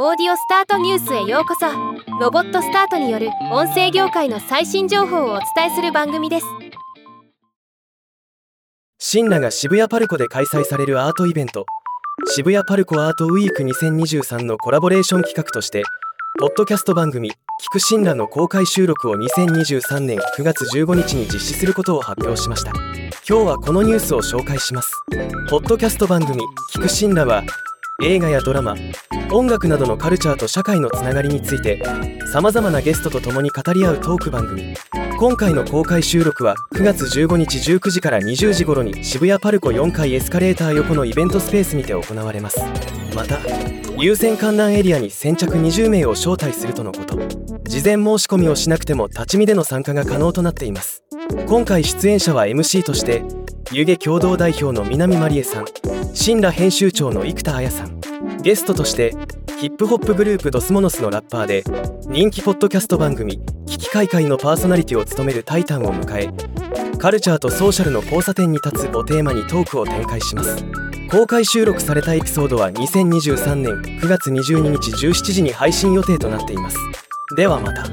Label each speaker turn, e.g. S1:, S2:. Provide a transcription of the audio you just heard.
S1: オーディオスタートニュースへようこそ。ロボットスタートによる音声業界の最新情報をお伝えする番組です。
S2: シンラが渋谷パルコで開催されるアートイベント。渋谷パルコアートウィーク2023のコラボレーション企画としてポッドキャスト番組「聞くシンラ」の公開収録を2023年9月15日に実施することを発表しました。今日はこのニュースを紹介します。ポッドキャスト番組「聞くシンラ」は映画やドラマ音楽などのカルチャーと社会のつながりについてさまざまなゲストと共に語り合うトーク番組。今回の公開収録は9月15日19時から20時頃に渋谷パルコ4階エスカレーター横のイベントスペースにて行われます。また優先観覧エリアに先着20名を招待するとのこと。事前申し込みをしなくても立ち見での参加が可能となっています。今回出演者は MC として湯気共同代表の南まりえさん新羅編集長の生田彩さん。ゲストとしてヒップホップグループドスモノスのラッパーで人気ポッドキャスト番組「危機開会」のパーソナリティを務めるタイタンを迎えカルチャーとソーシャルの交差点に立つをテーマにトークを展開します。公開収録されたエピソードは2023年9月22日17時に配信予定となっています。ではまた。